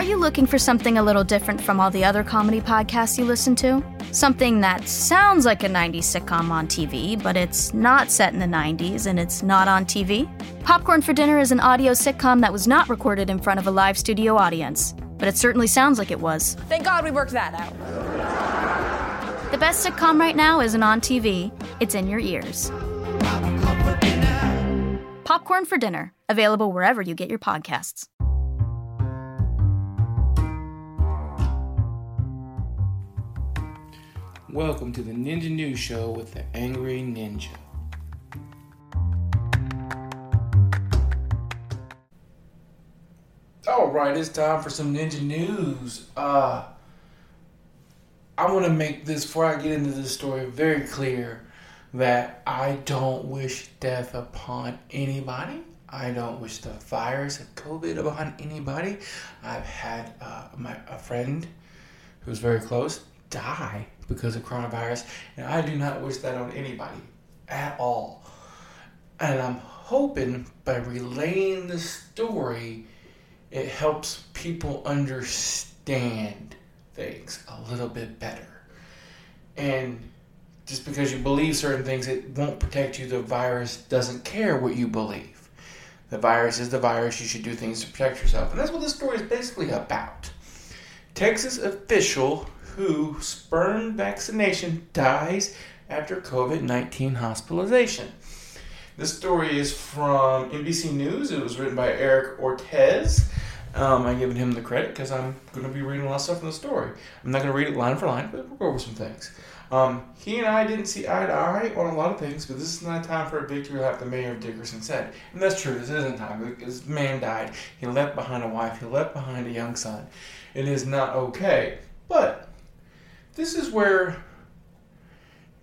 Are you looking for something a little different from all the other comedy podcasts you listen to? Something that sounds like a 90s sitcom on TV, but it's not set in the 90s and it's not on TV? Popcorn for Dinner is an audio sitcom that was not recorded in front of a live studio audience, but it certainly sounds like it was. Thank God we worked that out. The best sitcom right now isn't on TV, it's in your ears. Popcorn for Dinner, available wherever you get your podcasts. Welcome to the Ninja News Show with the Angry Ninja. All right, it's time for some Ninja News. Uh, I want to make this before I get into this story very clear that I don't wish death upon anybody. I don't wish the virus of COVID upon anybody. I've had uh, my a friend who's very close die because of coronavirus, and I do not wish that on anybody at all. And I'm hoping by relaying the story, it helps people understand things a little bit better. And just because you believe certain things, it won't protect you. The virus doesn't care what you believe. The virus is the virus. You should do things to protect yourself. And that's what this story is basically about. Texas official who sperm vaccination dies after COVID 19 hospitalization. This story is from NBC News. It was written by Eric Ortiz. Um, I'm giving him the credit because I'm going to be reading a lot of stuff in the story. I'm not going to read it line for line, but we'll go over some things. Um, he and I didn't see eye to eye on a lot of things, but this is not time for a victory lap, the mayor of Dickinson said. And that's true, this isn't time. This man died. He left behind a wife, he left behind a young son. It is not okay. But this is where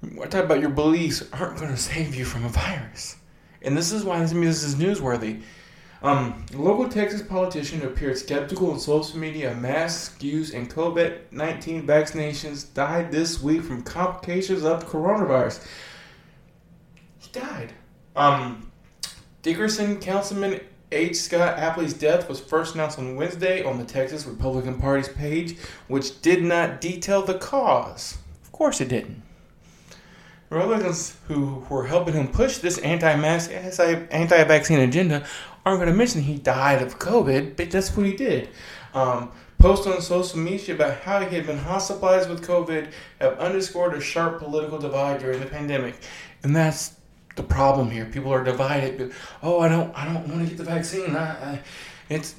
I talk about your beliefs aren't going to save you from a virus. And this is why this, is newsworthy. Um, local Texas politician appeared skeptical on social media of mask use and COVID 19 vaccinations died this week from complications of coronavirus. He died. Um, Dickinson Councilman H. Scott Apley's death was first announced on Wednesday on the Texas Republican Party's page, which did not detail the cause. Of course, it didn't. Republicans who were helping him push this anti-mask, anti-vaccine agenda aren't going to mention he died of COVID, but that's what he did. Um, posts on social media about how he had been hospitalized with COVID have underscored a sharp political divide during the pandemic, and that's the problem here. People are divided. Oh, I don't, I don't want to get the vaccine. I, I, it's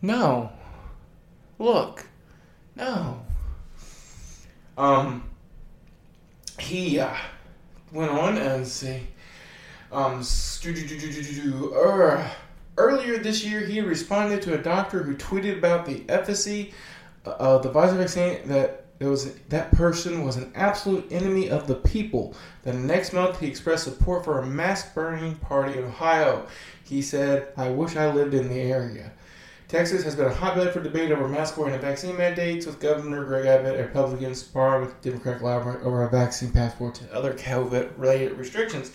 no. Look, no. Um, he uh, went on and say, um, Earlier this year, he responded to a doctor who tweeted about the efficacy of the Pfizer vaccine that there was that person was an absolute enemy of the people. The next month, he expressed support for a mask burning party in Ohio. He said, "I wish I lived in the area." Texas has been a hotbed for debate over mask wearing and vaccine mandates, with Governor Greg Abbott, Republicans, sparring with Democratic lobby over a vaccine passport and other COVID-related restrictions.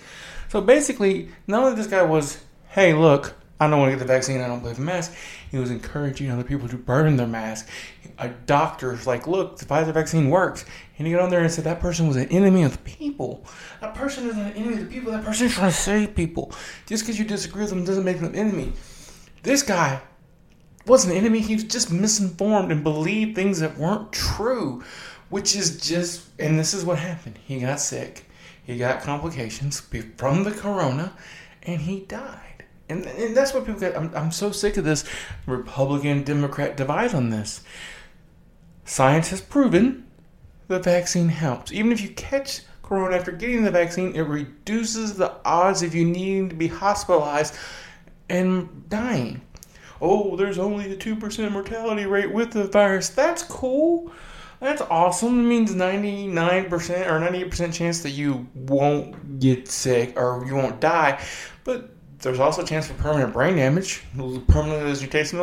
So basically, not only this guy was, "Hey, look, I don't want to get the vaccine. I don't believe in masks. He was encouraging other people to burn their mask. A doctor's like, look, the Pfizer vaccine works. And he got on there and said that person was an enemy of the people. That person isn't an enemy of the people. That person is trying to save people. Just because you disagree with them doesn't make them an enemy. This guy wasn't an enemy. He was just misinformed and believed things that weren't true, which is just, and this is what happened. He got sick. He got complications from the corona, and he died. And, and that's what people get. I'm, I'm so sick of this Republican Democrat divide on this. Science has proven the vaccine helps. Even if you catch corona after getting the vaccine, it reduces the odds of you needing to be hospitalized and dying. Oh, there's only a 2% mortality rate with the virus. That's cool. That's awesome. It means 99% or 98% chance that you won't get sick or you won't die. But there's also a chance for permanent brain damage, permanent as you taste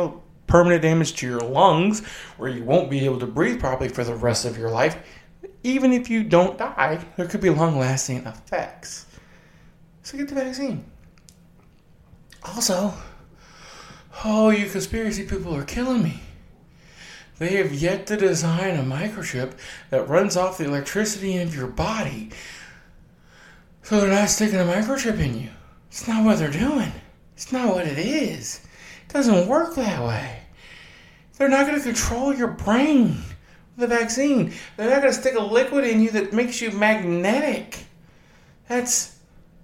permanent damage to your lungs, where you won't be able to breathe properly for the rest of your life. Even if you don't die, there could be long-lasting effects. So get the vaccine. Also, oh, you conspiracy people are killing me. they have yet to design a microchip that runs off the electricity of your body. So they're not sticking a microchip in you. It's not what they're doing. It's not what it is. It doesn't work that way. They're not going to control your brain with the vaccine. They're not going to stick a liquid in you that makes you magnetic. That's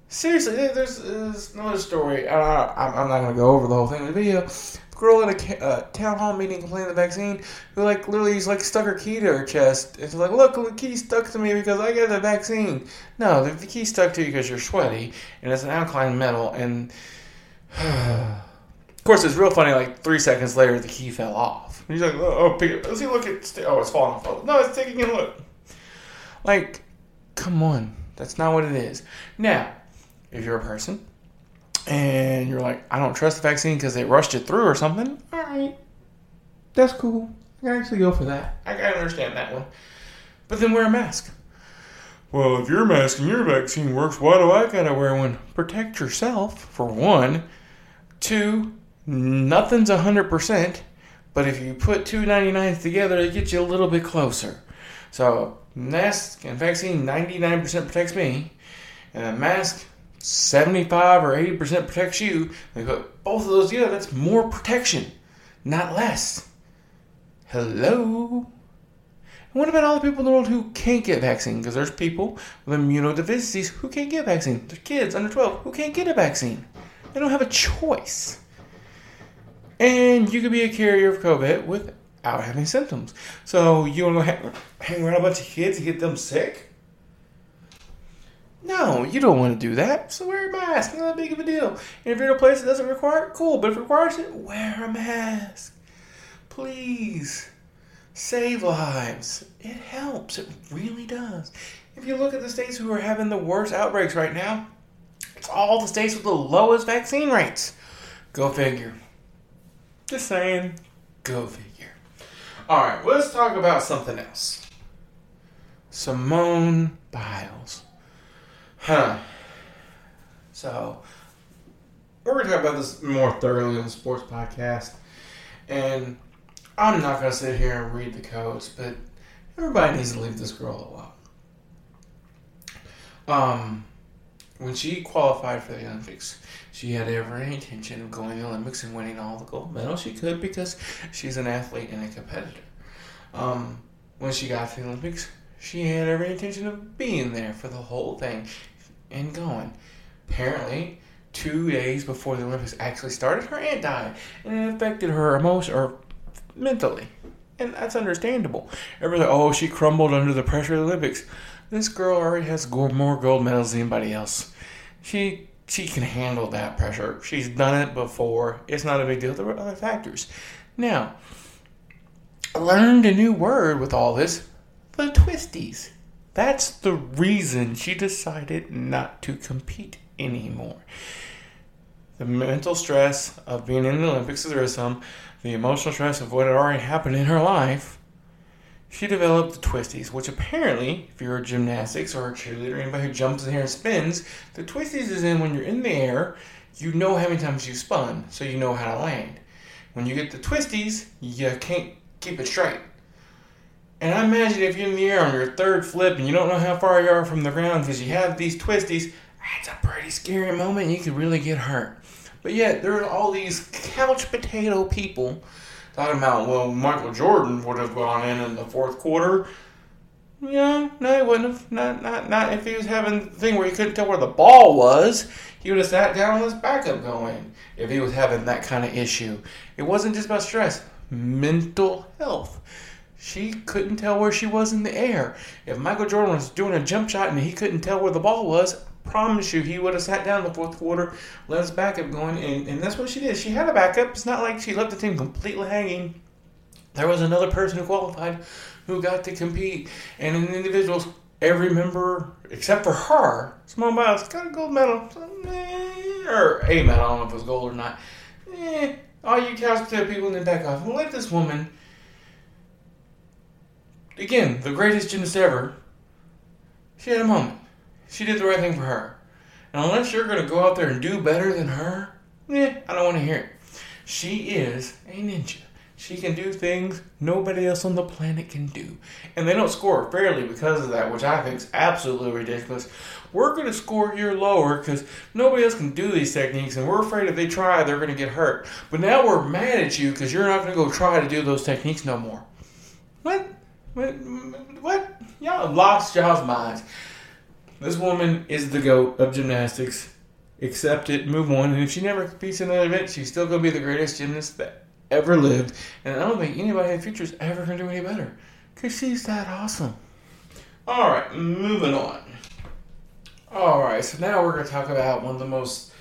seriously. There's, there's another story. Uh, I'm not going to go over the whole thing in the video girl in a uh, town hall meeting complaining the vaccine who like literally he's like stuck her key to her chest. It's like, look, the key stuck to me because I got the vaccine. No, the, the key stuck to you because you're sweaty and it's an alkaline metal. And of course, it's real funny. Like three seconds later, the key fell off. He's like, oh, oh pick it. Does he look at? Oh, it's falling off. Oh, no, it's taking a look. Like, come on, that's not what it is. Now, if you're a person and you're like, I don't trust the vaccine because they rushed it through or something, all right, that's cool. I can actually go for that. I can understand that one. But then wear a mask. Well, if your mask and your vaccine works, why do I gotta wear one? Protect yourself, for one. Two, nothing's 100%, but if you put two 99s together, it gets you a little bit closer. So, mask and vaccine 99% protects me, and a mask 75 or 80% protects you, they put both of those together, that's more protection, not less. Hello? And what about all the people in the world who can't get vaccine? Because there's people with immunodeficiencies who can't get vaccine. There's kids under 12 who can't get a vaccine. They don't have a choice. And you could be a carrier of COVID without having symptoms. So you want to hang, hang around a bunch of kids and get them sick? No, you don't want to do that. So wear a mask. Not that big of a deal. And if you're in a place that doesn't require it, cool. But if it requires it, wear a mask. Please. Save lives. It helps. It really does. If you look at the states who are having the worst outbreaks right now, it's all the states with the lowest vaccine rates. Go figure. Just saying, go figure. All right, let's talk about something else. Simone Biles. Huh. So, we're going to talk about this more thoroughly on the sports podcast. And I'm not going to sit here and read the codes, but everybody needs to leave this girl alone. Um, when she qualified for the Olympics, she had every intention of going to the Olympics and winning all the gold medals she could because she's an athlete and a competitor. Um, when she got to the Olympics, she had every intention of being there for the whole thing and going. Apparently, two days before the Olympics actually started, her aunt died, and it affected her emotion or mentally, and that's understandable. Everybody, oh, she crumbled under the pressure of the Olympics. This girl already has more gold medals than anybody else. She she can handle that pressure. She's done it before. It's not a big deal. There are other factors. Now, I learned a new word with all this: the twisties. That's the reason she decided not to compete anymore. The mental stress of being in the Olympics is some, the emotional stress of what had already happened in her life. She developed the twisties, which apparently, if you're a gymnastics or a cheerleader, anybody who jumps in the air and spins, the twisties is in when you're in the air, you know how many times you spun, so you know how to land. When you get the twisties, you can't keep it straight. And I imagine if you're in the air on your third flip and you don't know how far you are from the ground because you have these twisties, that's a pretty scary moment. You could really get hurt. But yet, there are all these couch potato people talking about, well, Michael Jordan would have gone in in the fourth quarter. Yeah, no, he wouldn't have. Not, not, not if he was having the thing where he couldn't tell where the ball was. He would have sat down with his backup going if he was having that kind of issue. It wasn't just about stress, mental health she couldn't tell where she was in the air. If Michael Jordan was doing a jump shot and he couldn't tell where the ball was, promise you he would have sat down in the fourth quarter, let his backup going, and, and that's what she did. She had a backup. It's not like she left the team completely hanging. There was another person who qualified who got to compete, and in individuals, every member except for her, Simone Biles, got a gold medal. Eh, or a medal, I don't know if it was gold or not. Eh, all you couch potato people in the back off let this woman again, the greatest gymnast ever, she had a moment. She did the right thing for her. And unless you're going to go out there and do better than her, eh, I don't want to hear it. She is a ninja. She can do things nobody else on the planet can do. And they don't score fairly because of that, which I think is absolutely ridiculous. We're going to score here lower because nobody else can do these techniques, and we're afraid if they try, they're going to get hurt. But now we're mad at you because you're not going to go try to do those techniques no more. What? What? What? Y'all lost y'all's minds. This woman is the goat of gymnastics. Accept it, move on, and if she never competes in another event, she's still to be the greatest gymnast that ever lived. And I don't think anybody in the future is ever to do any better because she's that awesome. All right, moving on. All right, so now we're to talk about one of the most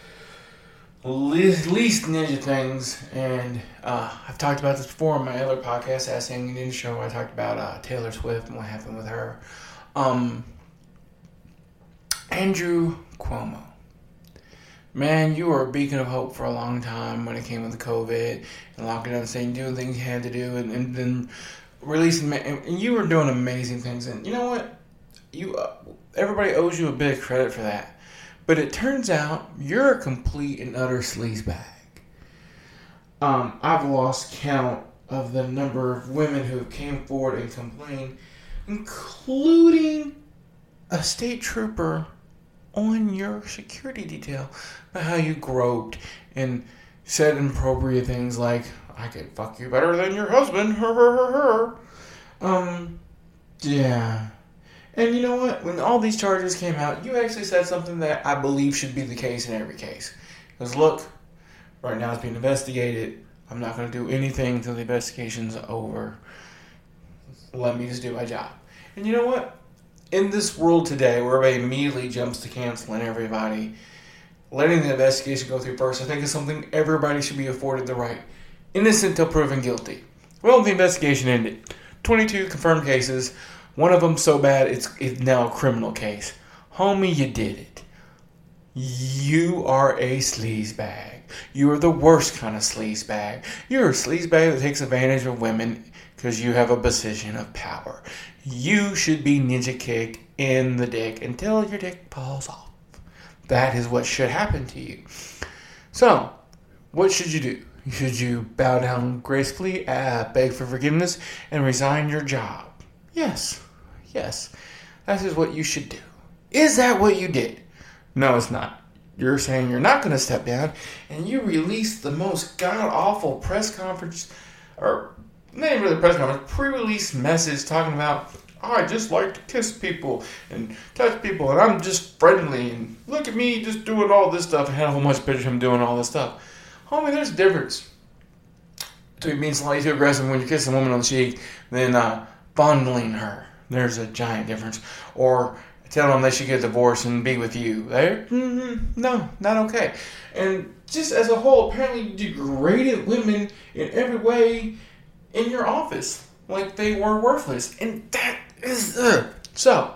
least, ninja things, and uh, I've talked about this before on my other podcast, Ask Any Ninja Show. I talked about uh, Taylor Swift and what happened with her. Um, Andrew Cuomo. Man, you were a beacon of hope for a long time when it came with COVID and locking down, saying doing things you had to do, and, and then releasing. And you were doing amazing things. And you know what? You uh, everybody owes you a bit of credit for that. But it turns out you're a complete and utter sleazebag. Um, I've lost count of the number of women who have came forward and complained, including a state trooper on your security detail about how you groped and said inappropriate things like, I could fuck you better than your husband, her, her, her, her. Um, yeah. And you know what? When all these charges came out, you actually said something that I believe should be the case in every case. Because look, right now it's being investigated. I'm not going to do anything until the investigation's over. Let me just do my job. And you know what? In this world today where everybody immediately jumps to canceling everybody, letting the investigation go through first, I think is something everybody should be afforded the right. Innocent until proven guilty. Well, the investigation ended. 22 confirmed cases. One of them so bad it's, it's now a criminal case. Homie, you did it. You are a sleazebag. You are the worst kind of sleazebag. You're a sleazebag that takes advantage of women because you have a position of power. You should be ninja kicked in the dick until your dick falls off. That is what should happen to you. So, what should you do? Should you bow down gracefully, uh, beg for forgiveness, and resign your job? Yes, yes, that is what you should do. Is that what you did? No, it's not. You're saying you're not going to step down, and you released the most god awful press conference, or even really press conference, pre-release message talking about oh, I just like to kiss people and touch people, and I'm just friendly, and look at me just doing all this stuff. And had a whole bunch of pictures of him doing all this stuff. Homie, there's a difference between being slightly too aggressive when you kiss a woman on the cheek than uh, fondling her. There's a giant difference. Or tell them they should get divorced and be with you. There, mm-hmm, no, not okay. And just as a whole, apparently degraded women in every way in your office, like they were worthless, and that is ugh. so.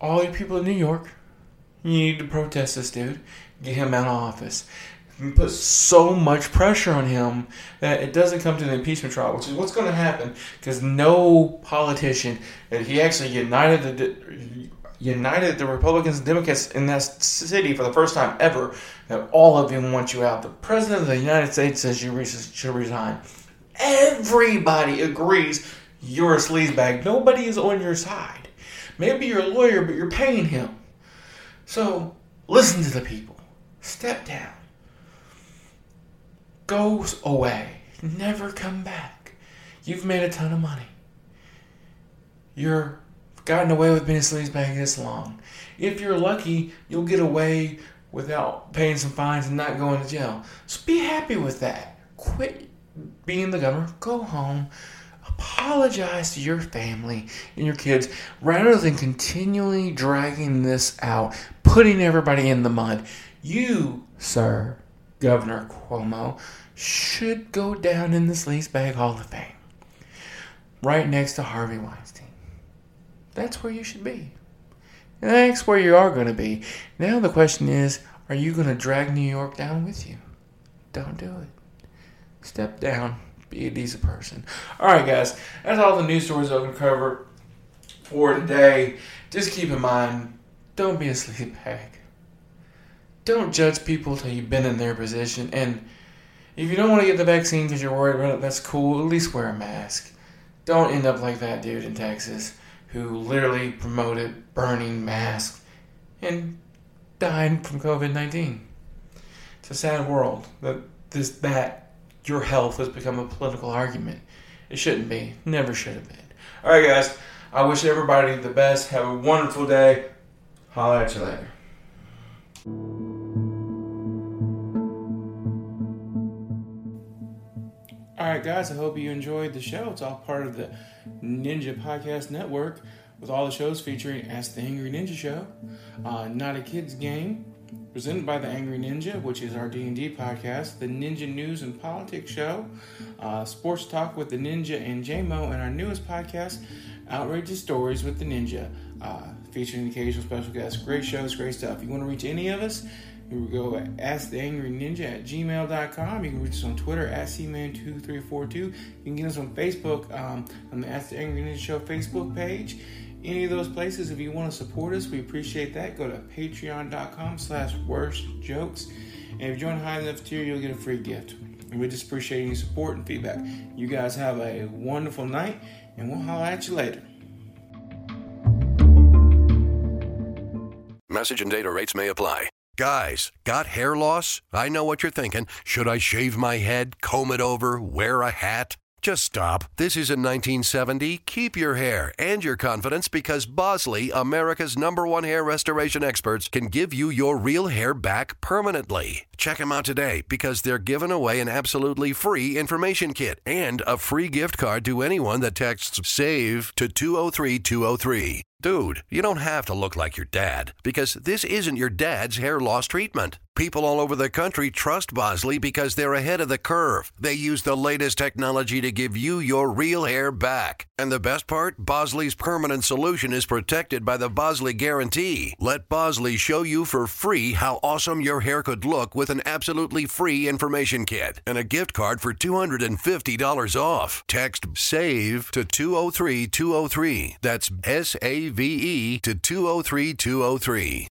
All you people in New York, you need to protest this dude, get him out of office. And put so much pressure on him that it doesn't come to the impeachment trial, which is what's going to happen because no politician, and he actually united the united the Republicans and Democrats in that city for the first time ever. That all of them want you out. The president of the United States says you should resign. Everybody agrees you're a sleazebag. Nobody is on your side. Maybe you're a lawyer, but you're paying him. So listen to the people. Step down. Goes away. Never come back. You've made a ton of money. You're gotten away with being a sleazebag this long. If you're lucky, you'll get away without paying some fines and not going to jail. So be happy with that. Quit being the governor. Go home apologize to your family and your kids rather than continually dragging this out, putting everybody in the mud. You, sir, Governor Cuomo, should go down in the Sleazebag Hall of Fame. Right next to Harvey Weinstein. That's where you should be. And that's where you are going to be. Now the question is are you going to drag New York down with you? Don't do it. Step down be a decent person. All right, guys, that's all the news stories going to cover for today. Just keep in mind, don't be a sleepbag. Don't judge people till you've been in their position. And If you don't want to get the vaccine because you're worried about it, that's cool. At least wear a mask. Don't end up like that dude in Texas who literally promoted burning masks and died from COVID 19. It's a sad world that this that your health has become a political argument. It shouldn't be. Never should have been. All right, guys. I wish everybody the best. Have a wonderful day. Holla at you later. All right, guys. I hope you enjoyed the show. It's all part of the Ninja Podcast Network with all the shows featuring Ask the Angry Ninja Show, uh, Not a Kid's Game, presented by the Angry Ninja, which is our D&D podcast, the Ninja News and Politics Show, uh, Sports Talk with the Ninja and JMO, and our newest podcast, Outrageous Stories with the Ninja, uh, featuring occasional special guests. Great shows, great stuff. If you want to reach any of us, you go at AskTheAngryNinja at gmail.com. You can reach us on Twitter at cman2342. You can get us on Facebook um, on the Ask the Angry Ninja Show Facebook page any of those places if you want to support us we appreciate that go to patreon.com slash worst jokes and if you join high enough tier you'll get a free gift and we just appreciate any support and feedback you guys have a wonderful night and we'll holler at you later Message and data rates may apply. Guys, got hair loss? I know what you're thinking. Should I shave my head, comb it over, wear a hat? Just stop. This isn't 1970. Keep your hair and your confidence because Bosley, America's number one hair restoration experts, can give you your real hair back permanently. Check them out today because they're giving away an absolutely free information kit and a free gift card to anyone that texts SAVE to 203203. Dude, you don't have to look like your dad because this isn't your dad's hair loss treatment. People all over the country trust Bosley because they're ahead of the curve. They use the latest technology to give you your real hair back. And the best part? Bosley's permanent solution is protected by the Bosley Guarantee. Let Bosley show you for free how awesome your hair could look with an absolutely free information kit and a gift card for $250 off. Text SAVE to 203203. That's S A V E to 203203.